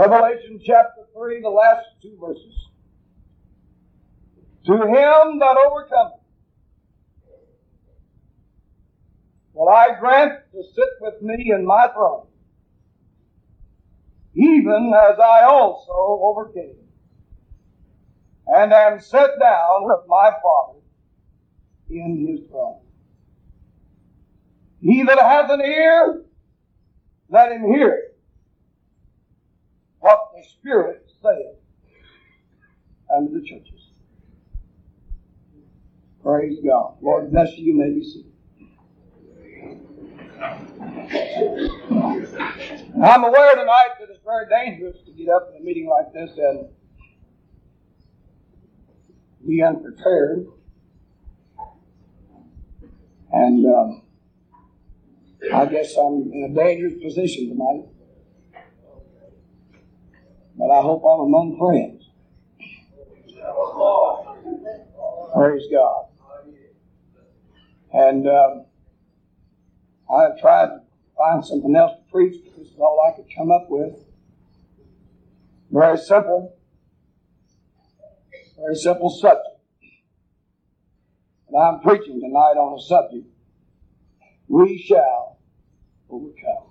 Revelation chapter 3, the last two verses. To him that overcometh, will I grant to sit with me in my throne, even as I also overcame, and am set down with my Father in his throne. He that hath an ear, let him hear what the Spirit saith unto the churches. Praise God. Lord bless you. You may be seated. I'm aware tonight that it's very dangerous to get up in a meeting like this and be unprepared. And um, I guess I'm in a dangerous position tonight. But I hope I'm among friends. Praise God. And um, I tried to find something else to preach, but this is all I could come up with. Very simple. Very simple subject. And I'm preaching tonight on a subject. We shall overcome.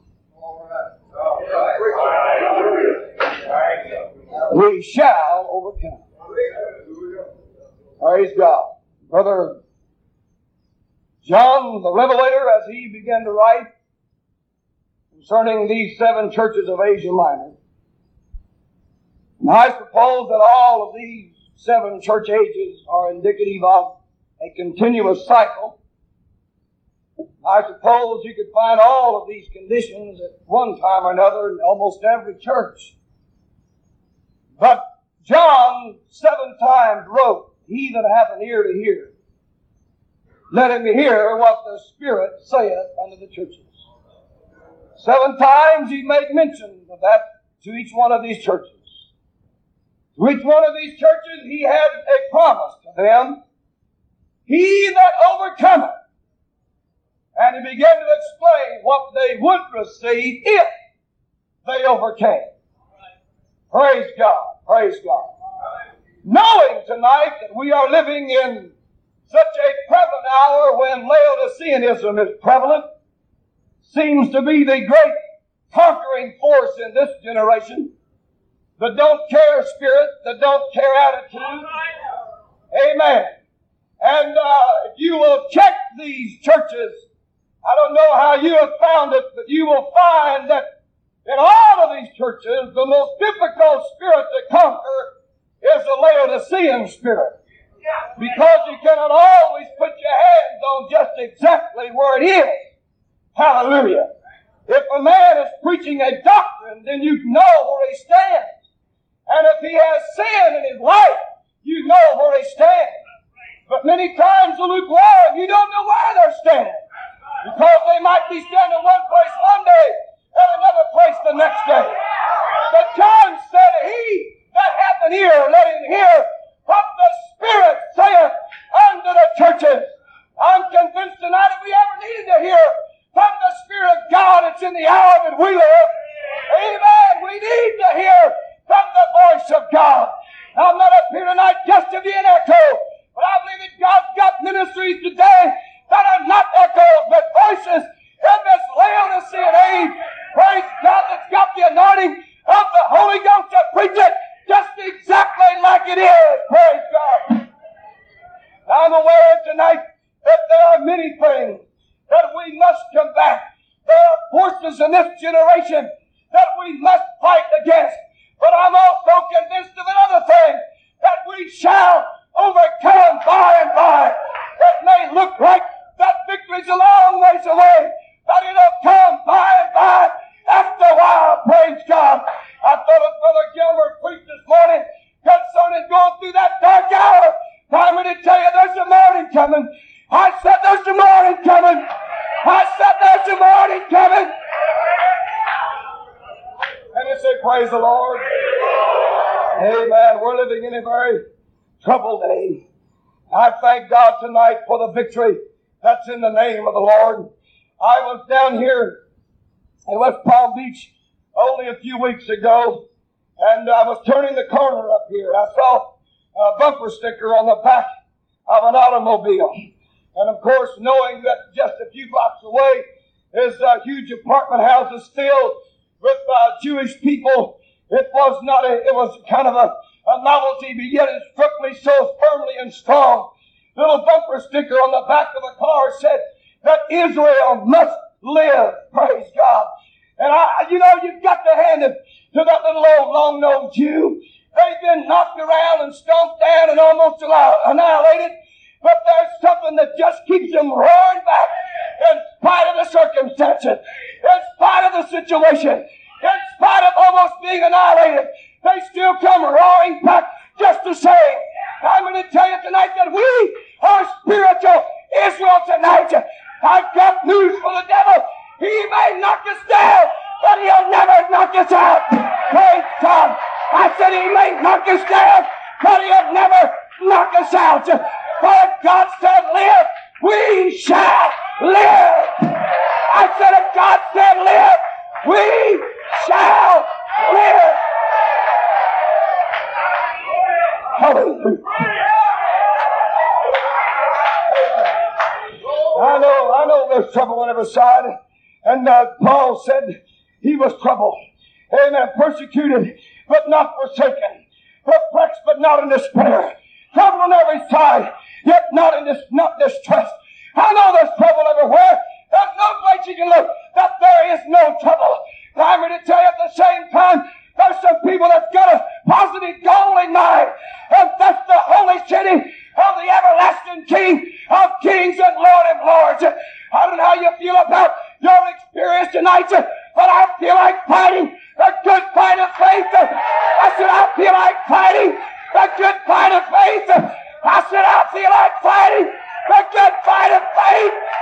We shall overcome. Praise God. Brother John the Revelator, as he began to write concerning these seven churches of Asia Minor, and I suppose that all of these seven church ages are indicative of a continuous cycle. I suppose you could find all of these conditions at one time or another in almost every church. But John seven times wrote, He that hath an ear to hear, let him hear what the Spirit saith unto the churches. Seven times he made mention of that to each one of these churches. To each one of these churches he had a promise to them. He that overcometh. And he began to explain what they would receive if they overcame. Praise God. Praise God. Knowing tonight that we are living in such a prevalent hour when Laodiceanism is prevalent, seems to be the great conquering force in this generation. The don't care spirit, the don't care attitude. Amen. And uh, if you will check these churches, I don't know how you have found it, but you will find that in all of these churches, the most difficult spirit to conquer is the Laodicean spirit. Because you cannot always put your hands on just exactly where it is. Hallelujah. If a man is preaching a doctrine, then you know where he stands. And if he has sin in his life, you know where he stands. But many times the lukewarm, you don't know where they're standing. Because they might be standing one place one day at another place the next day. But John said, He that hath an ear, let him hear what the Spirit saith unto the churches. I'm convinced tonight if we ever needed to hear from the Spirit of God, it's in the hour that we live. Amen. We need to hear from the voice of God. I'm not up here tonight just to be an echo, but I believe that God's got ministries today that are not echoes, but voices in this Laodicean age praise God, that's got the anointing of the Holy Ghost to preach it just exactly like it is. Praise God. I'm aware tonight that there are many things that we must combat. There are forces in this generation that we must fight against. But I'm also convinced of another thing, that we shall overcome by and by. It may look like that victory's a long ways away, but it'll come by and by after a while, praise God. I thought of Brother Gilmer preached this morning concerning going through that dark hour. I'm going to tell you there's a morning coming. I said there's a morning coming. I said there's a morning coming. And you say, praise the Lord. Amen. We're living in a very troubled day. I tonight for the victory that's in the name of the Lord. I was down here in West Palm Beach only a few weeks ago, And I was turning the corner up here. I saw a bumper sticker on the back of an automobile. And of course, knowing that just a few blocks away is uh, huge apartment houses filled with uh, Jewish people, it was not a, it was kind of a, a novelty, but yet it struck me so firmly and strong. Little bumper sticker on the back of the car said that Israel must live. Praise God. And I, you know, you've got to hand it to that little old long-nosed Jew. They've been knocked around and stomped down and almost annihilated. But there's something that just keeps them roaring back in spite of the circumstances, in spite of the situation, in spite of almost being annihilated. They still come roaring back just the same. I'm going to tell you tonight that we are spiritual Israel tonight. I've got news for the devil. He may knock us down, but he'll never knock us out. Praise God. I he may knock us down, but he'll never knock us out. For God said live, we shall live. I said if God said live, we shall live. Hallelujah. I know, I know there's trouble on every side. And uh, Paul said he was troubled. Amen. Persecuted, but not forsaken. Perplexed, but not in despair. Trouble on every side, yet not in dis- not distress. I know there's trouble everywhere. There's no place you can look that there is no trouble. I'm going to tell you at the same time, there's some people that's got a positive goal in mind, and that's the holy city of the everlasting King of kings and Lord of lords. I don't know how you feel about your experience tonight, but I feel like fighting a good fight of faith. I said, I feel like fighting a good fight of faith. I said, I feel like fighting a good fight of faith.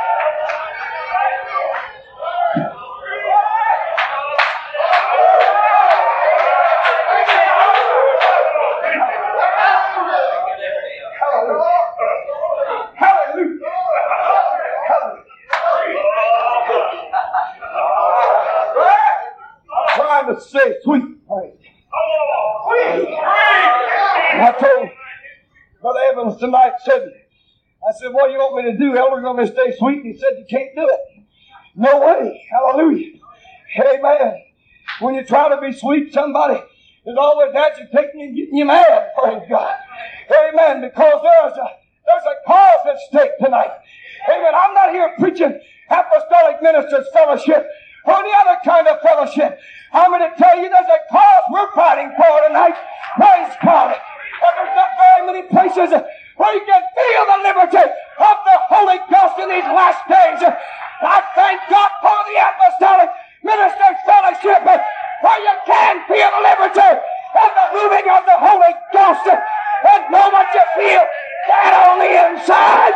trying to say sweet praise. I told Brother Evans tonight, said, I said, what do you want me to do, Elder? You want me to stay sweet? And he said, you can't do it. No way. Hallelujah. Amen. When you try to be sweet, somebody is always agitating you and getting you mad. Praise God. Amen. Because there's a, there's a cause at stake tonight. Amen. I'm not here preaching apostolic ministers fellowship or any other kind of fellowship. I'm going to tell you there's a cause we're fighting for tonight. Praise God. And there's not very many places where you can feel the liberty of the Holy Ghost in these last days. I thank God for the apostolic ministers fellowship where you can feel the liberty and the moving of the Holy Ghost and know what you feel that on the inside.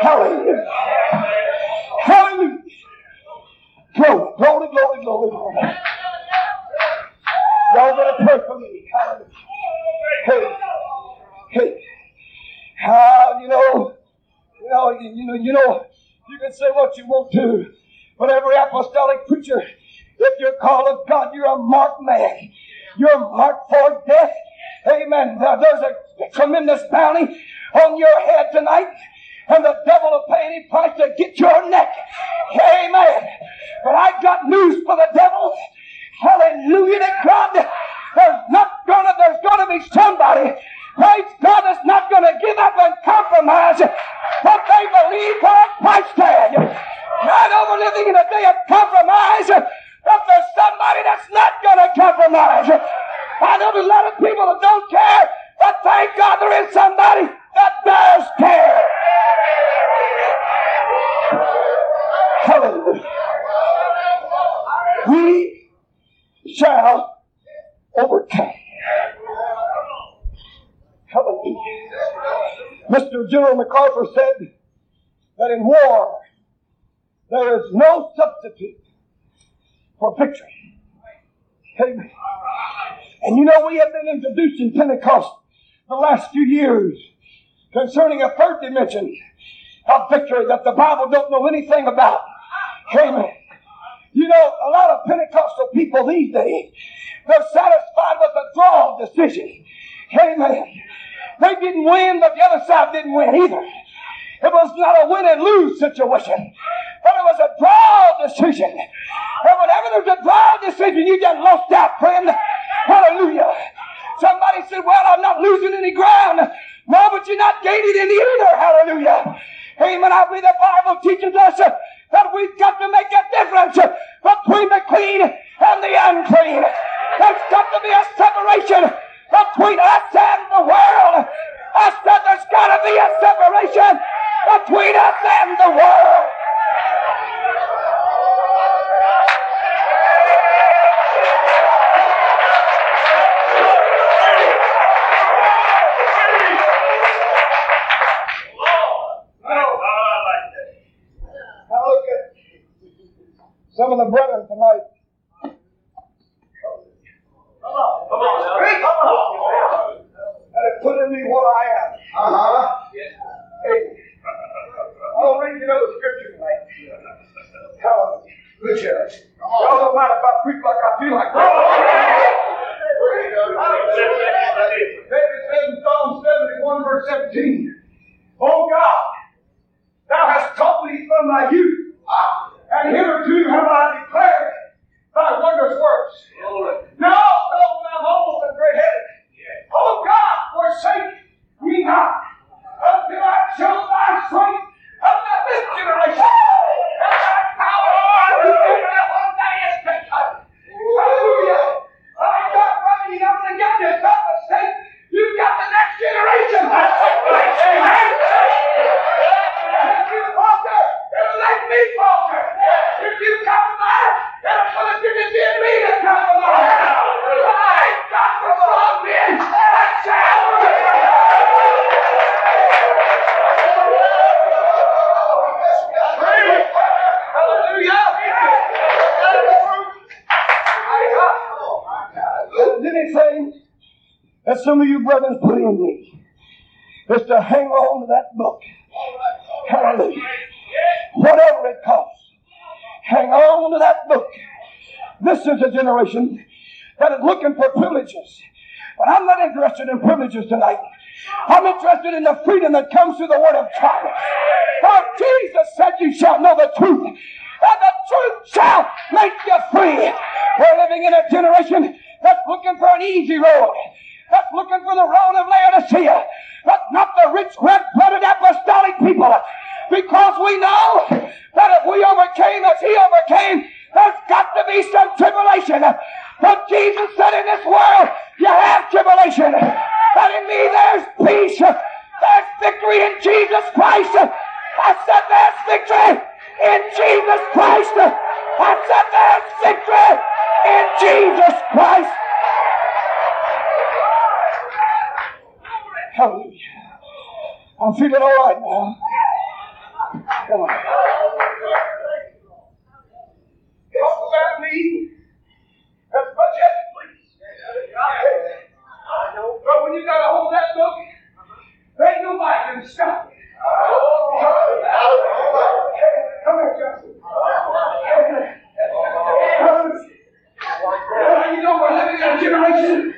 Hallelujah. Hallelujah. Glory, glory, glory, glory, glory. Y'all better pray for me. Hallelujah. Hey, hey. Ah, you know, you know, you, know, you know, you can say what you want to, but every apostolic preacher, if you're called of God, you're a marked man. You're marked for death. Amen. Now, there's a tremendous bounty on your head tonight and the devil will pay any price to get your neck. Amen. But I got news for the devil. Hallelujah to God. There's not gonna, there's gonna be somebody, praise God, that's not gonna give up and compromise what they believe a price tag. Not over living in a day of compromise, but there's somebody that's not gonna compromise. I know there's a lot of people that don't care, but thank God there is somebody that does care. Hallelujah. We shall overcome. Hallelujah. Mr. General MacArthur said that in war there is no substitute for victory. Amen. And you know, we have been introduced in Pentecost the last few years concerning a third dimension of victory that the Bible don't know anything about. Amen. You know, a lot of Pentecostal people these days. They're satisfied with a draw decision. Amen. They didn't win, but the other side didn't win either. It was not a win and lose situation, but it was a draw decision. And whenever there's a draw decision, you just lost out, friend. Hallelujah. Somebody said, Well, I'm not losing any ground. No, but you're not gaining any either. Hallelujah. Amen. I believe the Bible teaches us that we've got to make a difference between the clean and the unclean. There's got to be a separation between us and the world. I said there's got to be a separation between us and the world. some of the brethren tonight. Come on, come on, come on. That have put in me what I am. Uh-huh. Hey, I'll read you another scripture tonight. Good church. Y'all don't mind if I preach like I feel like David said in Psalm 71, verse 17, Oh God, thou hast taught me from my youth and hitherto have I declared thy wondrous works. Now also when I'm old and gray headed, oh God, forsake me not until I show thy strength unto this generation. And thy power to one day is Hallelujah. I got running up and get this up and say, you've got the next generation. Amen. If you falter, it'll let me falter. If you compromise, it'll put it in me to compromise. I got the strong men. I shall. Hallelujah. Anything that some of you brothers put in me is to hang on to that book. Hallelujah. Whatever it costs, hang on to that book. This is a generation that is looking for privileges. But I'm not interested in privileges tonight. I'm interested in the freedom that comes through the Word of God. For Jesus said, You shall know the truth, and the truth shall make you free. We're living in a generation that's looking for an easy road, that's looking for the road of Laodicea, Because we know Come on. Talk about me as much as you please. But when you got to hold that book, there ain't nobody can stop it. Come here. Well, you know we're living in a generation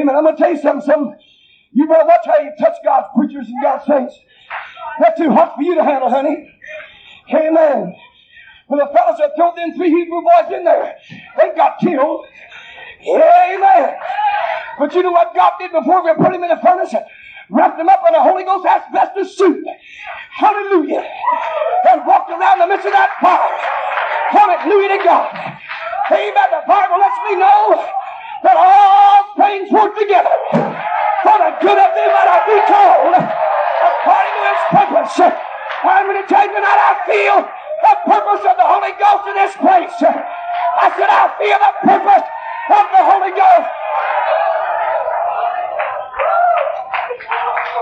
Amen. I'm going to tell you something. Some, you better watch how you touch God's preachers and God's saints. That's too hot for you to handle, honey. Amen. When the fellows that throw them three Hebrew boys in there, they got killed. Amen. But you know what God did before we put him in the furnace? Wrapped him up in a Holy Ghost asbestos suit. Hallelujah. And walked around the midst of that fire. Hallelujah to God. Amen. The Bible lets me know that all things work together for the good of them that are be called according to his purpose. I'm going to tell you tonight I feel the purpose of the Holy Ghost in this place. I said I feel the purpose of the Holy Ghost.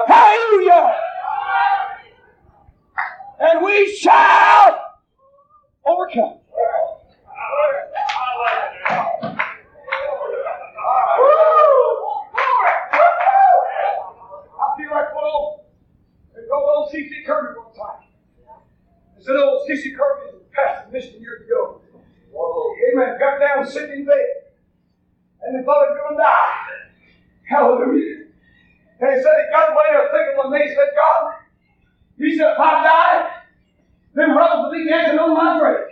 Hallelujah. And we shall overcome. I feel like one old, there's old, C.C. Kirby one time. There's an old C.C. Kirby who passed the mission years ago. Whoa. Amen. Got down sitting in bed. And they thought he was going to die. Hallelujah. And he said he got away there thinking one day, he said, God, he said, if I die, then brothers will be dancing on my grave.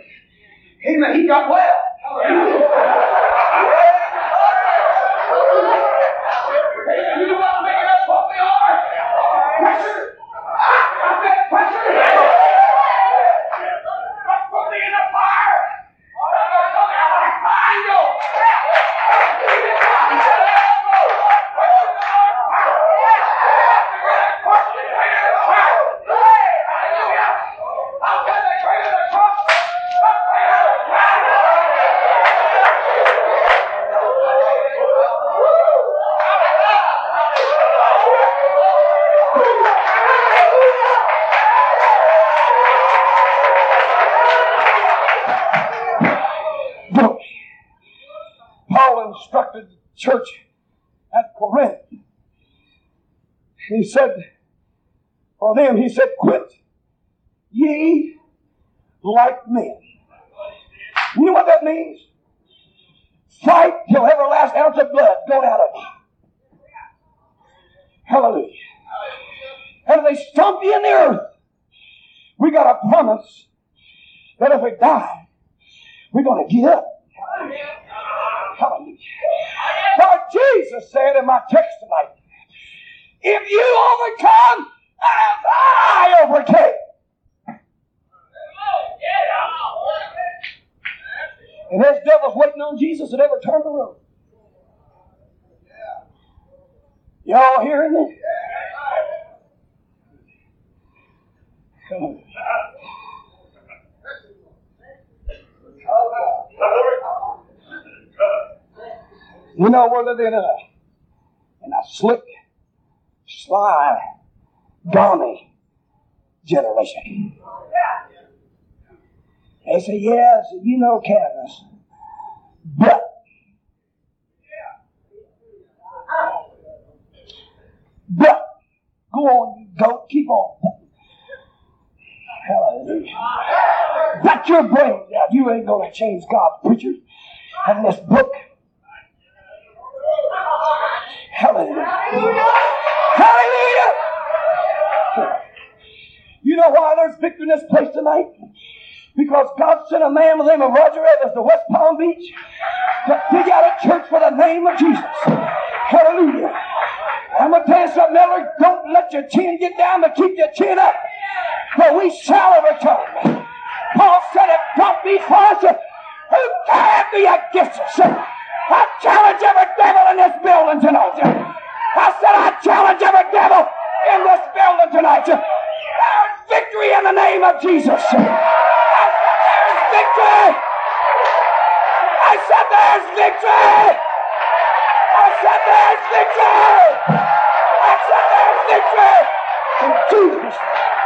Amen. He got well. Hallelujah. Amen. You know what's making us what we are? Pressure. I said said, for them, he said, quit ye like men. You know what that means? Fight till every last ounce of blood go out of you. Hallelujah. And if they stomp you in the earth, we got a promise that if we die, we're going to get up. Hallelujah. For Jesus said in my text tonight, if you overcome as I overcame. And there's devils waiting on Jesus to ever turn the road. Y'all hearing me? You know, living in a, in a slick, sly, gawny generation. They say, yes, you know Candace, but but go on, you goat, keep on. Hallelujah. But your brains out. You ain't gonna change God's preachers and this book. Know why there's victory in this place tonight? Because God sent a man with the name of Roger Evans to West Palm Beach to dig out a church for the name of Jesus. Hallelujah. I'm going to tell you something, Elder. Don't let your chin get down, but keep your chin up. For we shall overcome. Paul said, if God be for us, who can be against us? I challenge every devil in this building tonight. I said, I challenge every devil in this building tonight. Victory in the name of Jesus. I said, there's victory. I said, there's victory. I said, there's victory. I said, there's victory. In Jesus.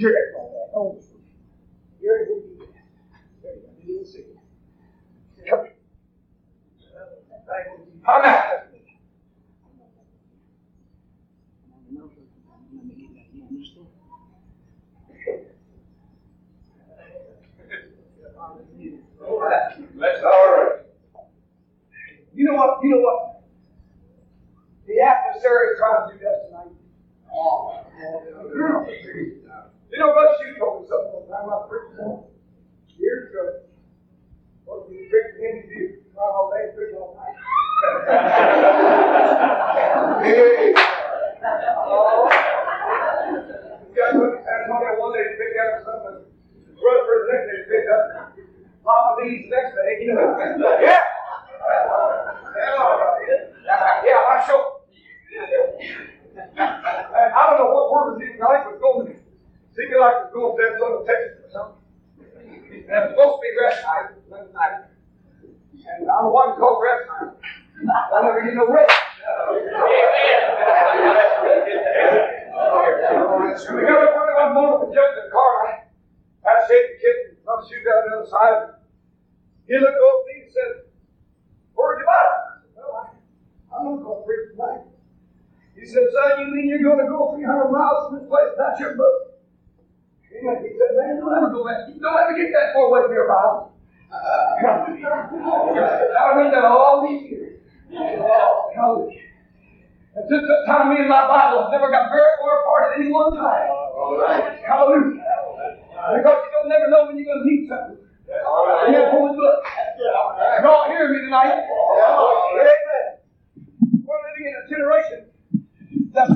you're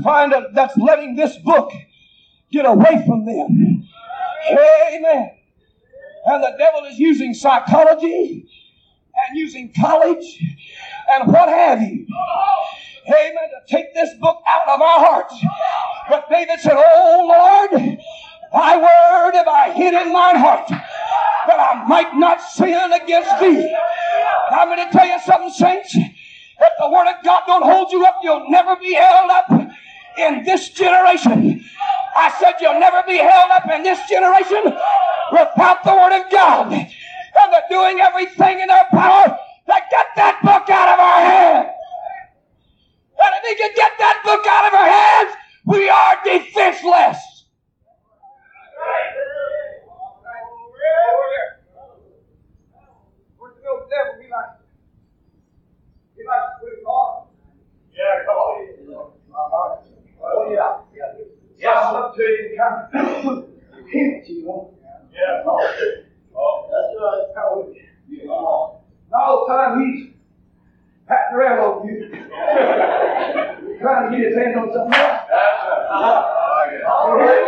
that's letting this book get away from them. Amen. And the devil is using psychology and using college and what have you. Amen. To take this book out of our hearts. But David said, Oh Lord, thy word have I hid in mine heart that I might not sin against thee. I'm going to tell you something, saints. If the word of God don't hold you up, you'll never be held up in this generation. I said, You'll never be held up in this generation without the Word of God. And they're doing everything in their power to get that book out of our hands. And if we can get that book out of our hands, we are defenseless. yeah, yeah. Yeah, I'm up to you kind of hit. Yeah. Oh, oh. That's right. How it is. Yeah. Oh. All the time he's patting around on you. trying to get his hand on something. That's right. Yeah. All right.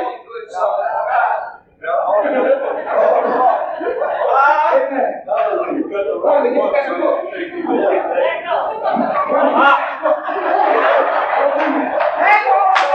All right. Trying Yeah. get that book. Hang on.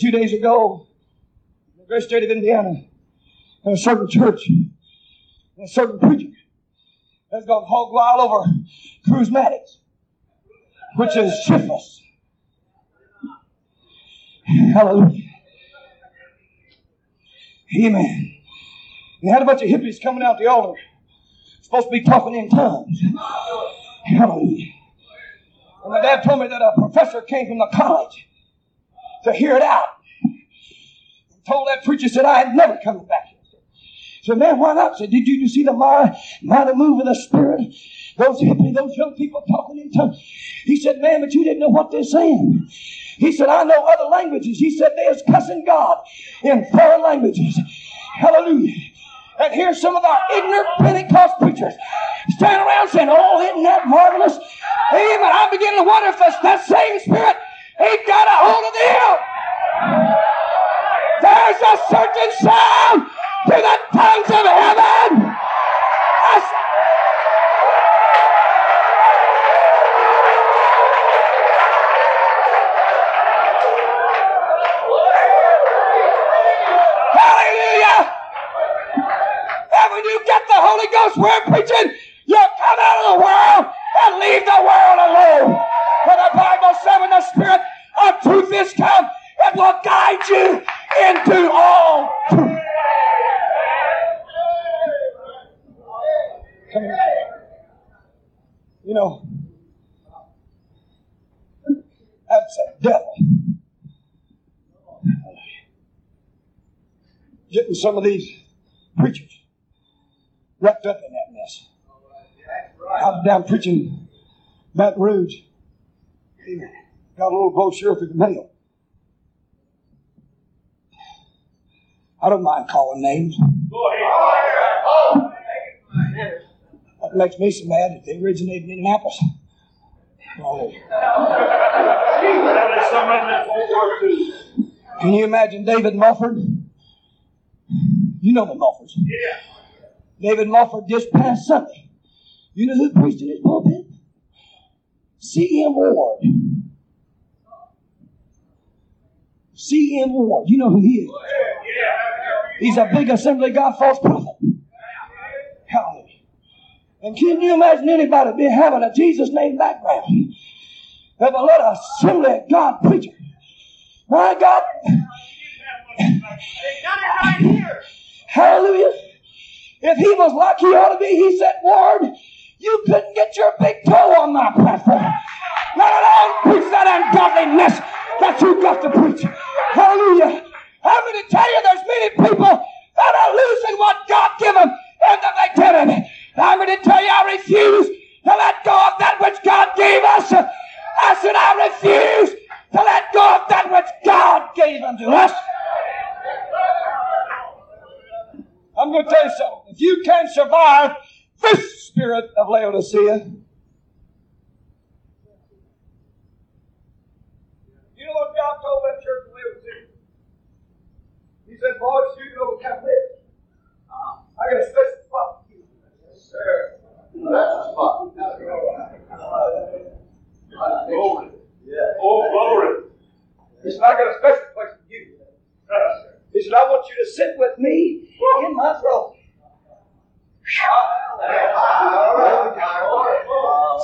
few days ago, in the great state of Indiana, in a certain church, a certain preacher has gone hog wild over charismatics, which is shiftless. Hallelujah. Amen. They had a bunch of hippies coming out the altar, supposed to be talking in tongues. Hallelujah. And my dad told me that a professor came from the college to hear it out. And told that preacher, said, I had never coming back here. So man, why not? said, did you see the mighty, mighty move of the Spirit? Those hippies, those young people talking in tongues. He said, man, but you didn't know what they're saying. He said, I know other languages. He said, there's cussing God in foreign languages. Hallelujah. And here's some of our ignorant Pentecost preachers standing around saying, Oh, isn't that marvelous? Amen. I'm beginning to wonder if that's that same spirit ain't got a hold of them. There's a certain sound to the tongues of heaven. Hallelujah. And you get the Holy Ghost we're preaching, you come out of the world and leave the world alone. For the Bible says when the Spirit of truth is come, it will guide you into all truth. Come here. You know, that's a devil. Getting some of these preachers wrapped up in that mess. I down preaching Baton Rouge. Amen. Got a little brochure for the mail. I don't mind calling names. That makes me so mad that they originated in Indianapolis. Can you imagine David Mulford? You know the Mulfords. Yeah. David Mulford just passed Sunday. You know who preached in his pulpit? C.M. Ward. C.M. Ward. You know who he is. He's a big Assembly God false prophet. Hallelujah. And can you imagine anybody be having a Jesus name background? Let a Assembly of God preacher? My God. Hallelujah. If he was like he ought to be, he said, Ward, you couldn't get your big toe on my platform. Let alone preach that ungodliness that you got to preach. Hallelujah. I'm going to tell you there's many people that are losing what God gave them in the beginning. I'm going to tell you I refuse to let go of that which God gave us. I said I refuse to let go of that which God gave unto us. I'm going to tell you something. If you can't survive this spirit of Laodicea. You know what God told that church said, boys, you can overcome this. Ah. I got a special spot for you. Sir. That's a spot. Glory. Yeah. Oh, glory. He said, I got a special place for you. He said, I want you to sit with me in my throne.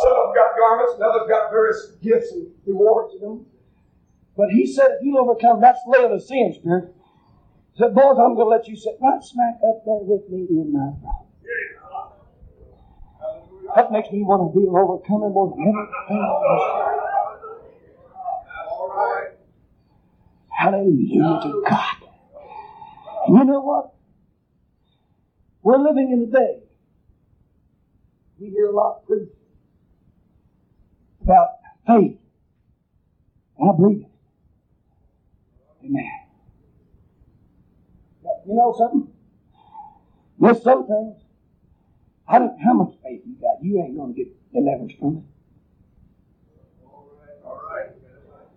Some have got garments and others got various gifts and rewards in them. But he said, if you'll overcome, that's Laodicean spirit. Said, boys, I'm going to let you sit right smack up there with me in my throne. That makes me want to be an overcomer more than anything else. Hallelujah to God. You know what? We're living in a day. We hear a lot preached about faith. And I believe it. Amen. But you know something? There's some things. I don't how much faith you got. You ain't gonna get deliverance from it. All right.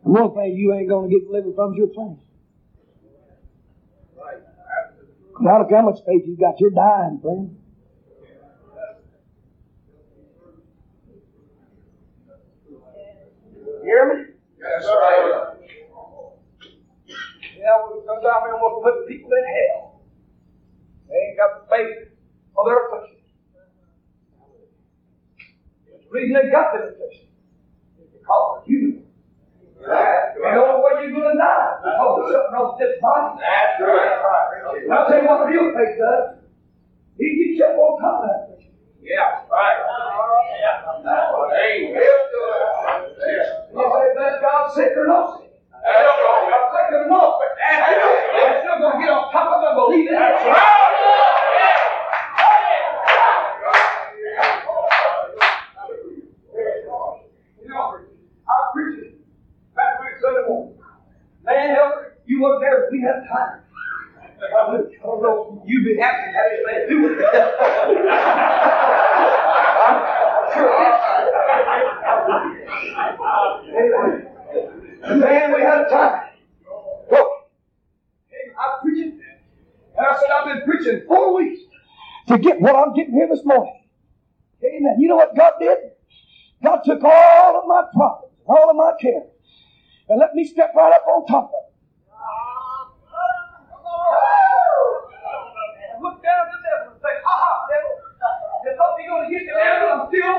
And one thing you ain't gonna get delivered from is your flesh. Right. I don't care how much faith you got. You're dying, friend. You hear me? That's right. Yeah, we come down here and we'll put people in hell. They ain't got the faith of their affliction. The reason they got the affliction is because of you. That's And the only way you're going to die is because of something wrong with this body. That's right. I'll tell you what the real faith does. He gets up on top of that affliction. Yeah, right. Hey, we'll do it. You say, bless God, sick or no I'm sick or no. I'm going to get on top of believe it. That's right. I. Man, you weren't there. We had time. I don't know. You'd be happy to have anything do it. Man, we had a time. Look, I was preaching, and I said I've been preaching four weeks to get what I'm getting here this morning. Amen. You know what God did? God took all of my problems, all of my cares, and let me step right up on top of it. Look down at the devil and say, ha ha, devil. You thought you're going to get the devil, I'm still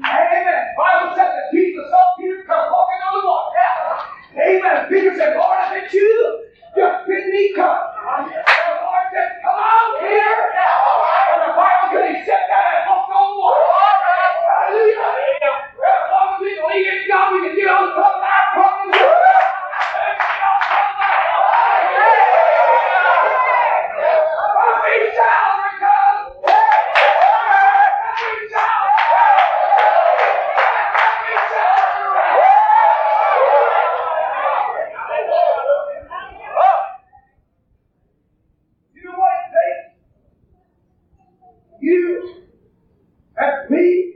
Amen. Bible said that Jesus saw Peter come walking on the water. Amen. Peter said, Lord, it's you, just bid me. And the Lord said, come on, Peter. And the Bible said he sat down and walked on the water. Hallelujah. As long as we believe in God, we can get on top of our problems. But we shall recover. We shall You know what it takes? You and me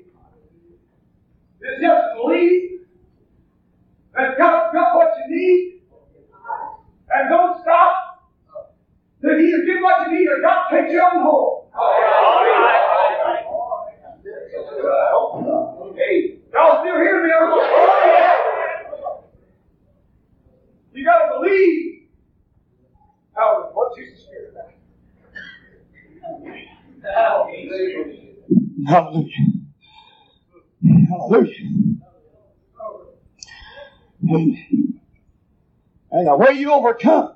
is just believe that God's got what you need and don't stop. That He will give what you need or God takes you on home. Hey, Y'all still hear me? You gotta believe. Hallelujah. What's Jesus Spirit? Hallelujah. Hallelujah. Amen. The you overcome.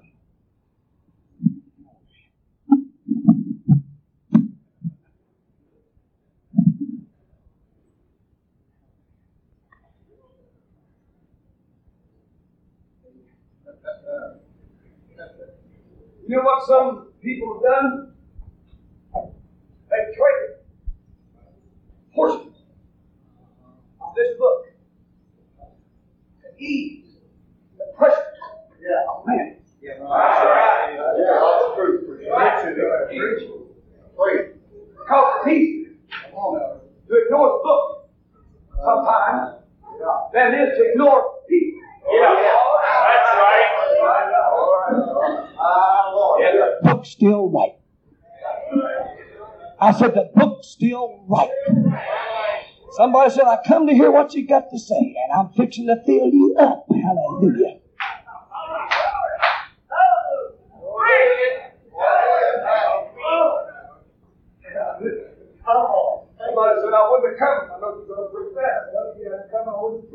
I said, I come to hear what you got to say, and I'm fixing to fill you up. Hallelujah. Come on, Somebody said, I wouldn't have come. I know you're going to preach that. I know come. on!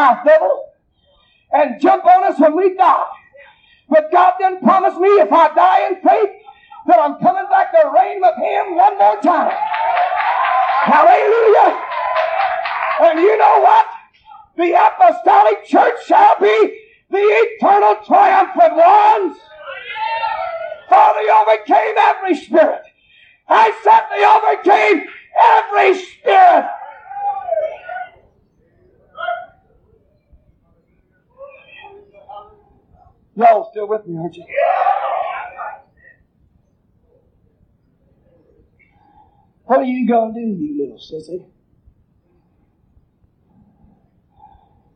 nasceu else, is he?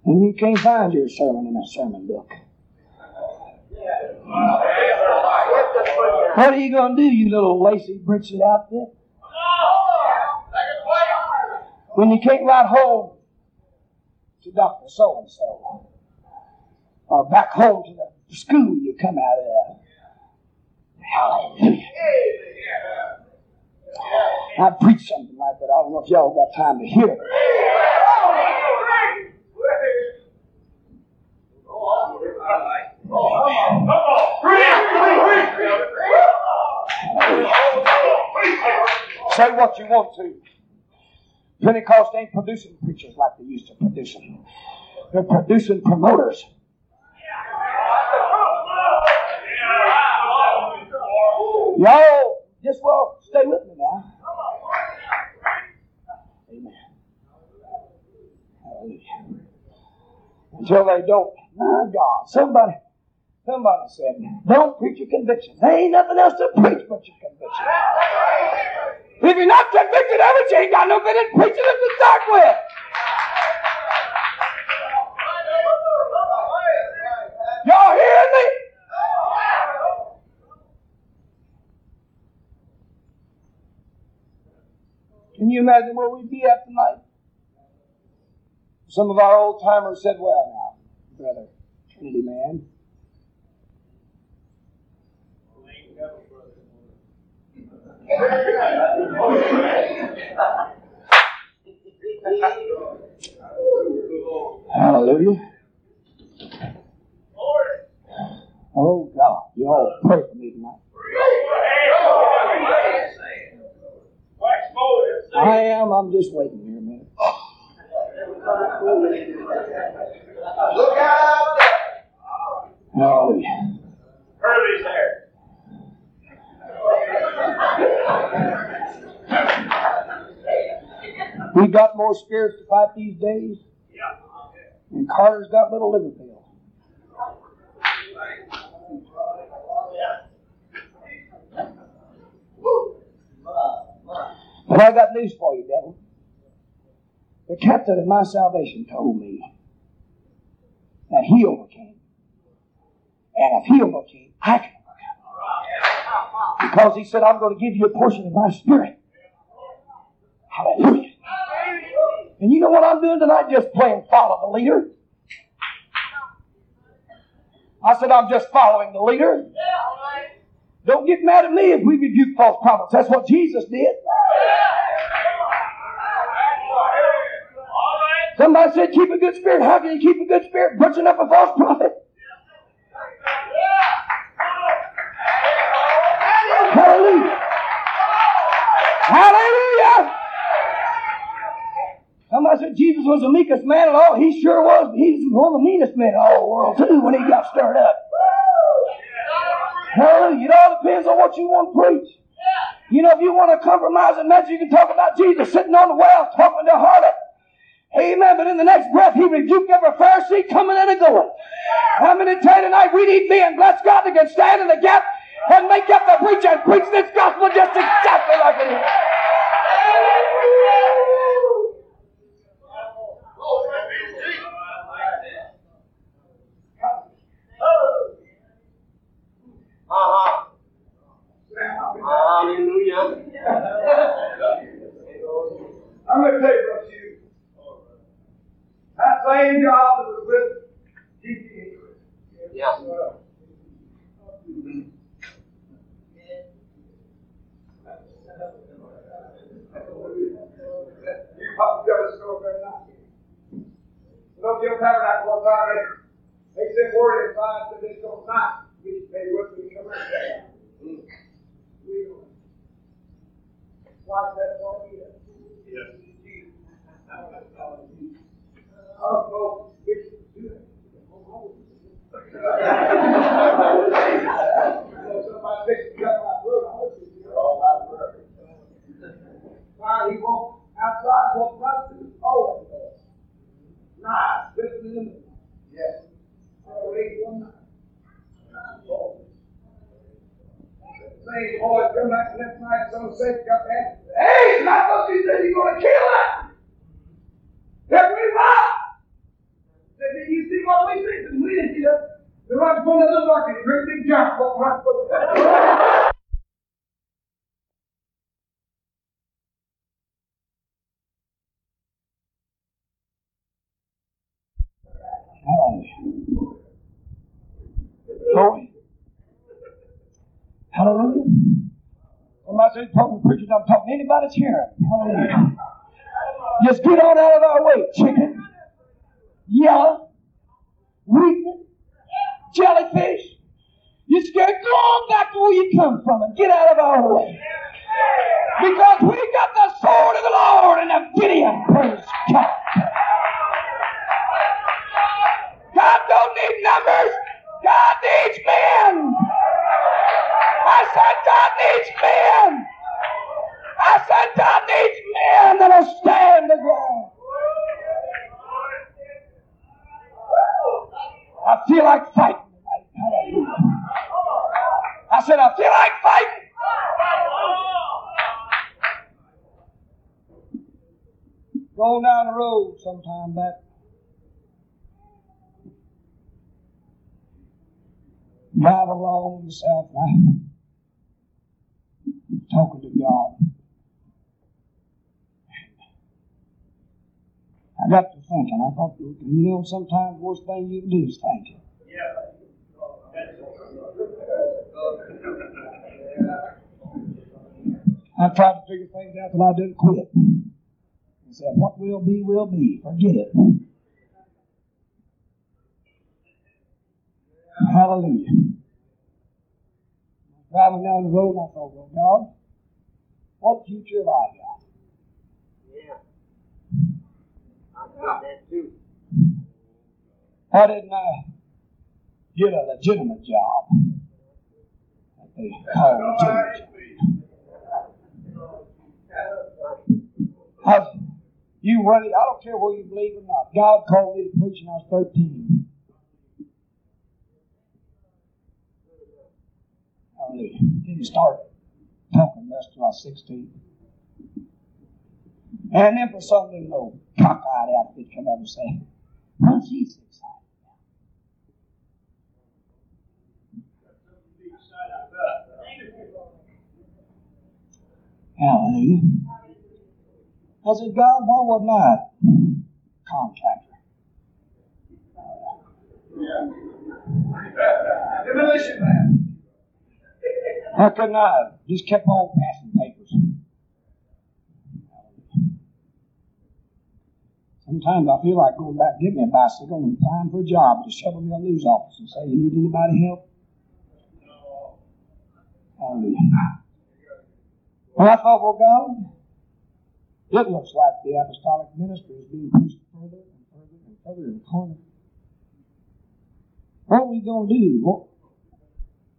And you can't find your sermon in a sermon book. What are you going to do, you little lacy out there? When you can't ride home to Dr. So and so, or back home to the school you come out of. Hallelujah. I preach something I don't know if y'all got time to hear. Say what you want to. Pentecost ain't producing preachers like they used to produce them. They're producing promoters. Y'all just well stay with me. Until they don't. My God, somebody, somebody said, don't preach your conviction. There ain't nothing else to preach but your conviction. If you're not convicted of it, you ain't got no business preaching it to start with. Y'all hearing me? Can you imagine where we'd be at tonight? Some of our old timers said, Well, now, brother, Trinity man. Hallelujah. Oh God, you all pray for me tonight. I am. I'm just waiting here. Look out! Hallelujah. Hurley's there. We got more spirits to fight these days, Yeah. and Carter's got little liver pills. But I got news for you, devil. The captain of my salvation told me that he overcame. And if he overcame, I can overcome. Because he said, I'm going to give you a portion of my spirit. Hallelujah. And you know what I'm doing tonight? Just playing follow the leader. I said, I'm just following the leader. Don't get mad at me if we rebuke false prophets. That's what Jesus did. Somebody said, keep a good spirit. How can you keep a good spirit? Butchering up a false prophet. Hallelujah. Hallelujah. Somebody said Jesus was the meekest man at all. He sure was. He was one of the meanest men in all the world, too, when he got stirred up. Hallelujah. It all depends on what you want to preach. You know, if you want to compromise a message, you can talk about Jesus sitting on the well talking to harlot. Amen. But in the next breath, he rebuked every Pharisee coming and going. How many tell you tonight we need men, bless God, that can stand in the gap and make up the preacher and preach this gospel just exactly like it is. Uh-huh. Hallelujah. I'm going to tell you what you. That same job that was with G.T. Yeah. You probably got a store very nice. Look, your tabernacle one time, they, they sent word inside that they don't pay what we come out. We don't. Like that for you. Yes. Uh, oh, no, we should do that. Somebody fixed to cut my throat. I hope you're all out of work. Why he won't outside, won't run through, always there. Nice, listen to me. Yes. Same boy come back last night, some said, got that. Hey, not what you said you're gonna kill it. That's what he. Said, did you see what we? And we didn't see that. The bucket, great big foot. Hallelujah. Glory. Hallelujah. Somebody said, talking preachers, I'm talking anybody's hearing. Hallelujah. Just get on out of our way, chicken. Yellow. Weakness. Jellyfish. You're scared. Go on back to where you come from and get out of our way. Because we got the sword of the Lord and the Gideon. Praise God. God don't need numbers. God needs men. I said God needs men. I said God needs men that'll stand the ground. I feel like fighting. I said, I feel like fighting. Going down the road sometime back. Drive along myself and I talking to God. I got to thinking. I thought, you know, sometimes the worst thing you can do is think. I tried to figure things out, but I didn't quit. I said, what will be, will be. Forget it. Hallelujah. Driving down the road, and I thought, well, God, what future have I got? Yeah. I thought that too. Why didn't I get a legitimate job? They call a legitimate job. I, you whether I don't care whether you believe or not. God called me to preach when I was thirteen. Hallelujah. Didn't start talking much till I was sixteen. And then for some little cockeyed outfit come up and say, "Well, she's excited." Hallelujah. I said, God, why wasn't I contractor? Demolition man. How couldn't I just kept on passing papers? Sometimes I feel like going back, get me a bicycle and applying for a job to shovel me a news office and say, you need anybody help? Hallelujah. And I thought, well, God, it looks like the apostolic ministry is being pushed further and further and further in the corner. What are we going to do? What,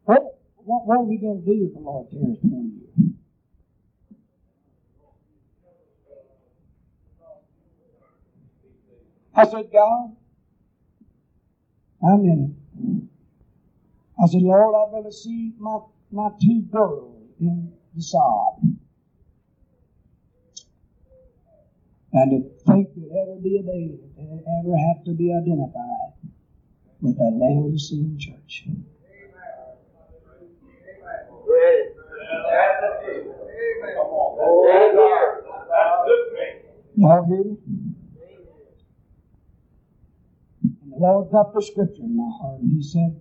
what, what, what are we going to do if the Lord tarries 20 years? I said, God, I'm in it. I said, Lord, I'd rather see my, my two girls in the sod and to think that ever be a day that ever have to be identified with a Laodicean church. And the Lord dropped the scripture in my heart, and He said,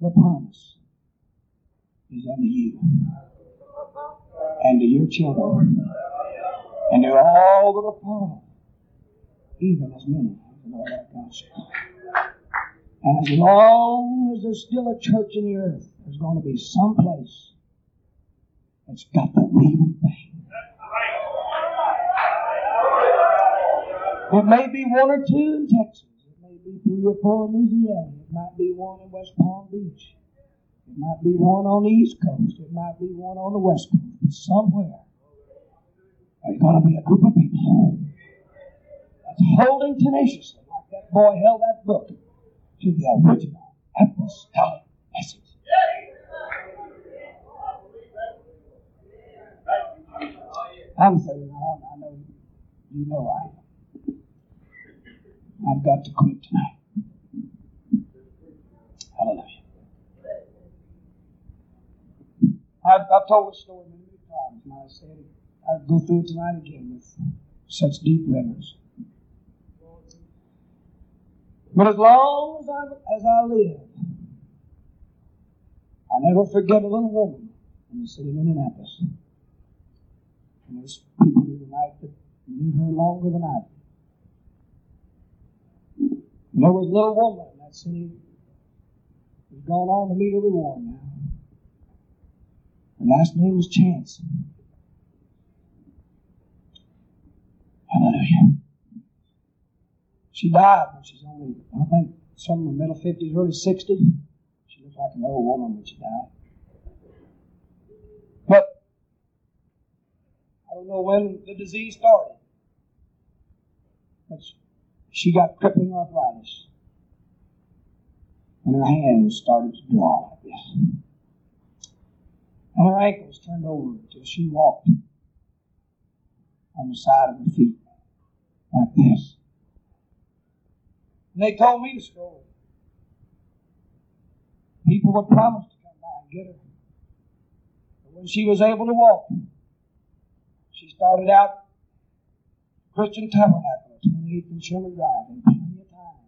The promise is unto you and to your children and to all that are far, even as many as know that gospel. And as long as there's still a church in the earth, there's going to be some place that's got the real thing. It may be one or two in Texas. It may be three or four in Louisiana. It might be one in West Palm Beach. It might be one on the East Coast. It might be one on the West Coast. But somewhere, there's going to be a group of people that's holding tenaciously, like that boy held that book, to the original apostolic message. I'm saying, I, know you know I am. I've got to quit tonight. Hallelujah. I've, I've told this story many, many times, and I said I'd go through it tonight again with such deep reverence. But as long as I, as I live, I never forget a little woman in the city of Indianapolis. And there's people here tonight that knew her longer than I did. And there was a little woman in that city who's gone on to meet her reward now. Her last name was Chance. Hallelujah. She died when she's only, I think, somewhere in the middle 50s, early 60s. She looked like an old woman when she died. But I don't know when the disease started. But she got crippling arthritis. And her hands started to draw like this. And her ankles turned over until she walked on the side of her feet like this. And they told me the story. People would promise to come by and get her. But when she was able to walk, she started out Christian Tabernacle, 28th and Sherman Drive, in plenty of time.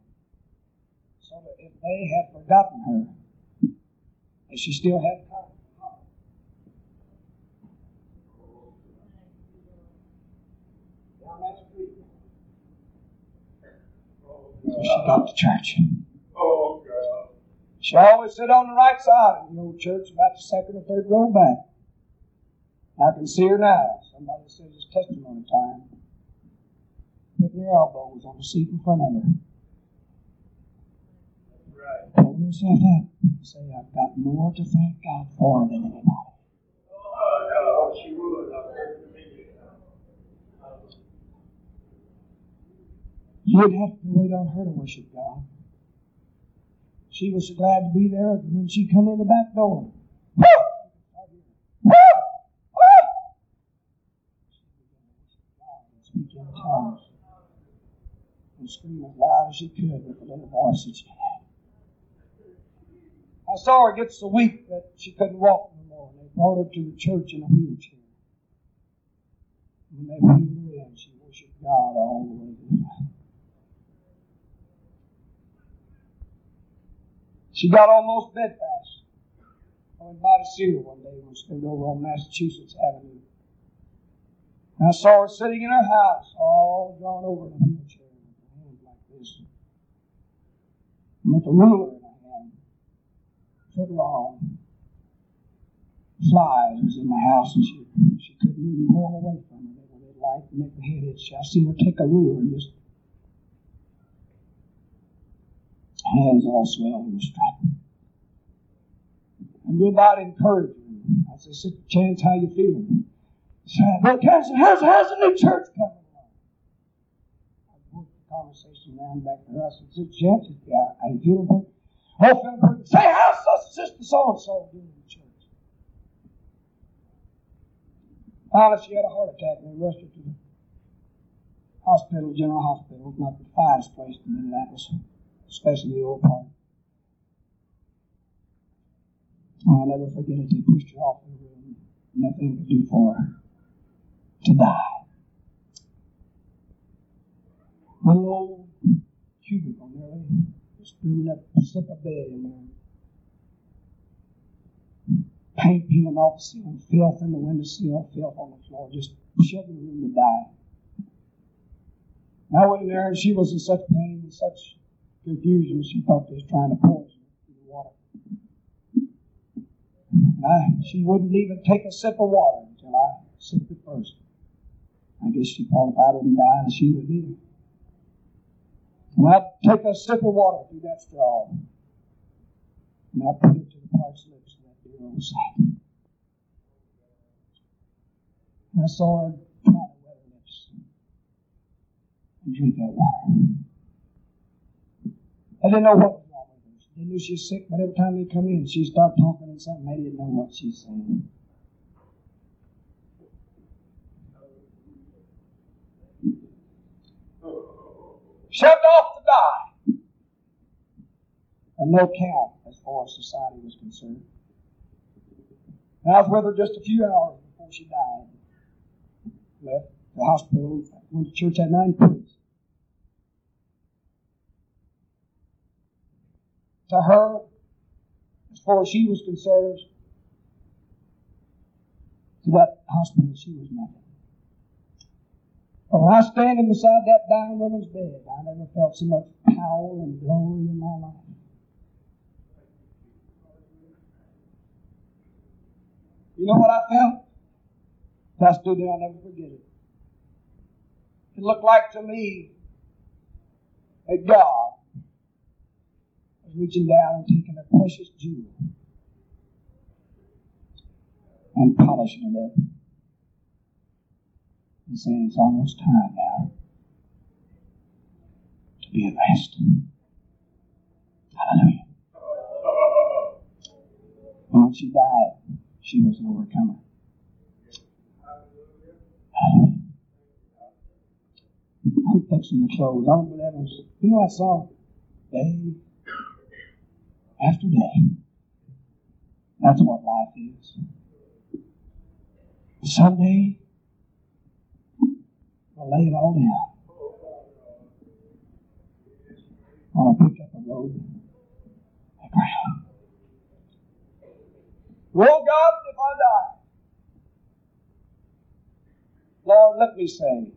So that if they had forgotten her, and she still had time. Down that street. So she got to church. Oh, God. She always sit on the right side of the old church, about the second or third row back. I can see her now. Somebody says it's testimony time. Putting her elbows on the seat in front of her. Right. Pulling herself up. and Say, I've got more to thank God for than anybody. Oh, no, she would. I've heard from you. You'd have to wait on her to worship God. She was glad to be there when she come in the back door. And speak in and scream as loud as she could with the little voice that she had. I saw her get so weak that she couldn't walk no more, and they brought her to the church in a wheelchair. When they wheeled her in, she worshiped God all the way to the front. She got almost bedfast. I went by to see her one day when we stood over on Massachusetts Avenue. And I saw her sitting in her house, all drawn over in a wheelchair with her hands like this. And with a ruler in her hand, foot long. Flies was in the house and she, she couldn't even go away from her. They were light and make her head itch. I seen her take a ruler and just hands all swelled and strapped. And go about to encourage. I said, Sister Chance, how you feeling? She said, Brother Caveness, how's, how's the new church coming along? I worked the conversation around back to her. I said, Sister Chance, yeah, how you feeling? Oh, feeling pretty. Say, how's Sister so-and-so doing in the church? Finally, she had a heart attack and they rushed her to the hospital, General Hospital, not the finest place in Indianapolis especially the old part. Uh, I'll never forget it. They pushed her off the room. Nothing could do for her to die. Little old cubicle nearly. Just doing that slip of bed in there. Paint peeling off the ceiling, filth in the windowsill, filth on the floor, just shoving the room to die. And I went in there and she was in such pain and such confusion. She thought they was trying to poison the water. And I, she wouldn't even take a sip of water until I sipped it first. I guess she thought if I didn't die, she would either. And I'd take a sip of water through that straw. And I'd put it to the parched lips of that dear old saint. And I saw her try to wet her lips and drink that water. I didn't know what was wrong with her. They knew she was sick, but every time they come in, she'd start talking and something. They didn't know what she's saying. Shoved off to die. And no count as far as society was concerned. And I was with her just a few hours before she died. Left the hospital, went to church at priests. To her, as far as she was concerned, to that hospital, she was. But when oh, I was standing beside that dying woman's bed, I never felt so much power and glory in my life. You know what I felt? I stood there, I'll never forget it. It looked like to me that God reaching down and taking a precious jewel and polishing it up and saying it's almost time now to be at rest. Hallelujah. when she died, she was an overcomer. I'm fixing the clothes. I that was, you know, I saw day after day. That's what life is. Someday, we'll lay it all down. A pick up a road, a ground. Oh God, if I die, Lord, let me say,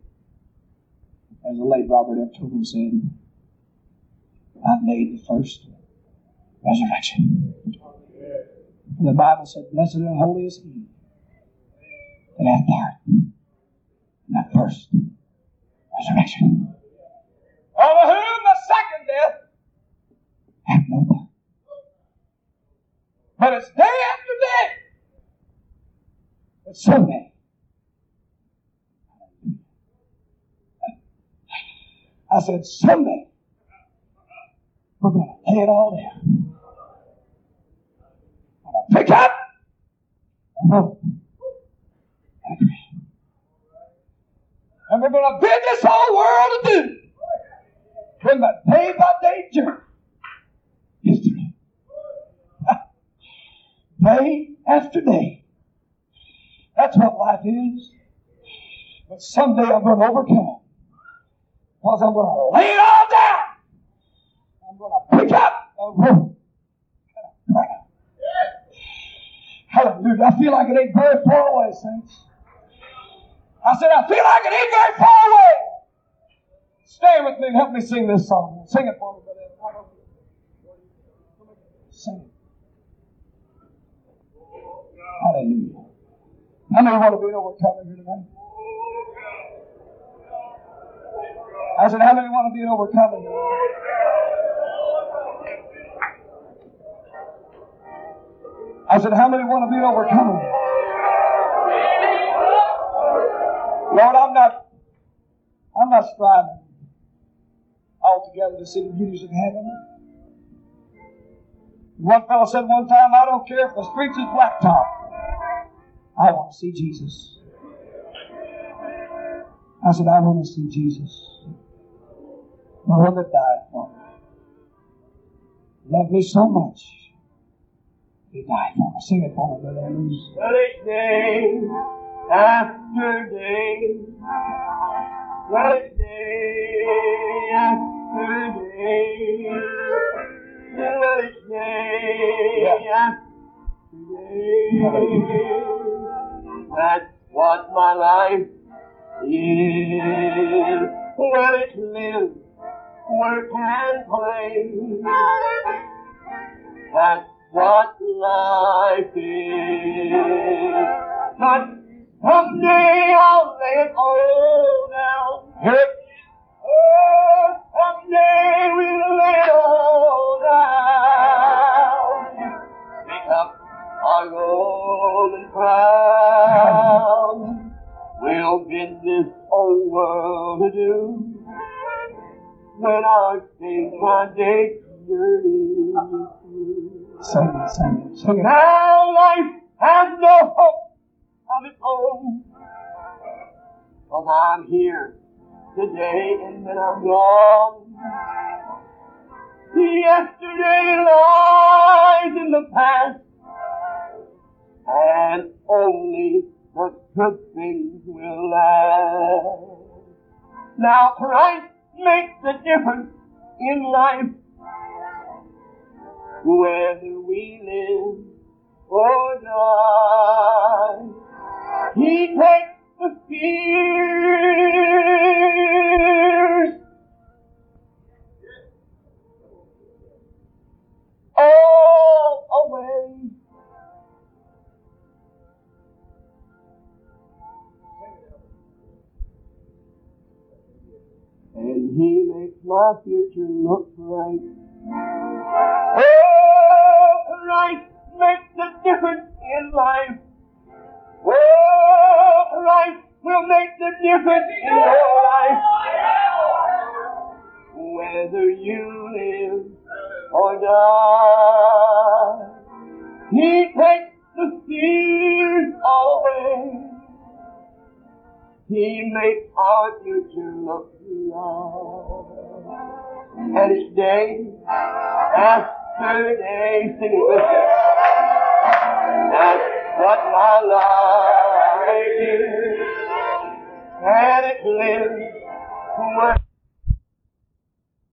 as the late Robert F. Tobin said, I've made the first resurrection. And the Bible said, Blessed and holy is he that hath part in that first resurrection. Over whom the second death hath no part. But it's day after day. But someday. I said, someday we're going to lay it all down. To pick up and we're going to bid this whole world adieu. From the day by day journey. History. day after day. That's what life is. But someday I'm going to overcome. Because I'm going to lay it all down. I'm going to pick up a rope. Hallelujah. I feel like it ain't very far away, saints. I said, I feel like it ain't very far away. Stay with me and help me sing this song. Sing it for me, brother. Sing it. Hallelujah. How many want to be an overcomer here tonight? I said, how many want to be an overcomer here? I said, how many want to be an overcomer? Lord, I'm not, I'm not striving altogether to see the beauties of heaven. One fellow said one time, I don't care if the streets is blacktop. I want to see Jesus. I said, I want to see Jesus. The one that died for me. Loved me so much. He died for me. Sing it for me, Brother Andrews. Day after day, day after day, day after day, that's what my life is. Well, it's live, work and play. That's what life is. But someday I'll lay it all down. Hear it? Oh, someday we'll lay it all down. Pick up our golden crown. We'll bid this old world adieu. When I take my day's through. Sing it, sing it, sing. Now life has no hope of its own. Cause I'm here today and then I'm gone. Yesterday lies in the past. And only the good things will last. Now Christ makes the difference in life whether we live oh or die. He takes the fears all away. And he makes my future look bright. Oh, Christ makes the difference in life. Oh, Christ will make the difference in your life. Whether you live or die, He takes the fears away. He makes our future look beyond. And his day, after day, sing it with me. That's what my life is. And it lives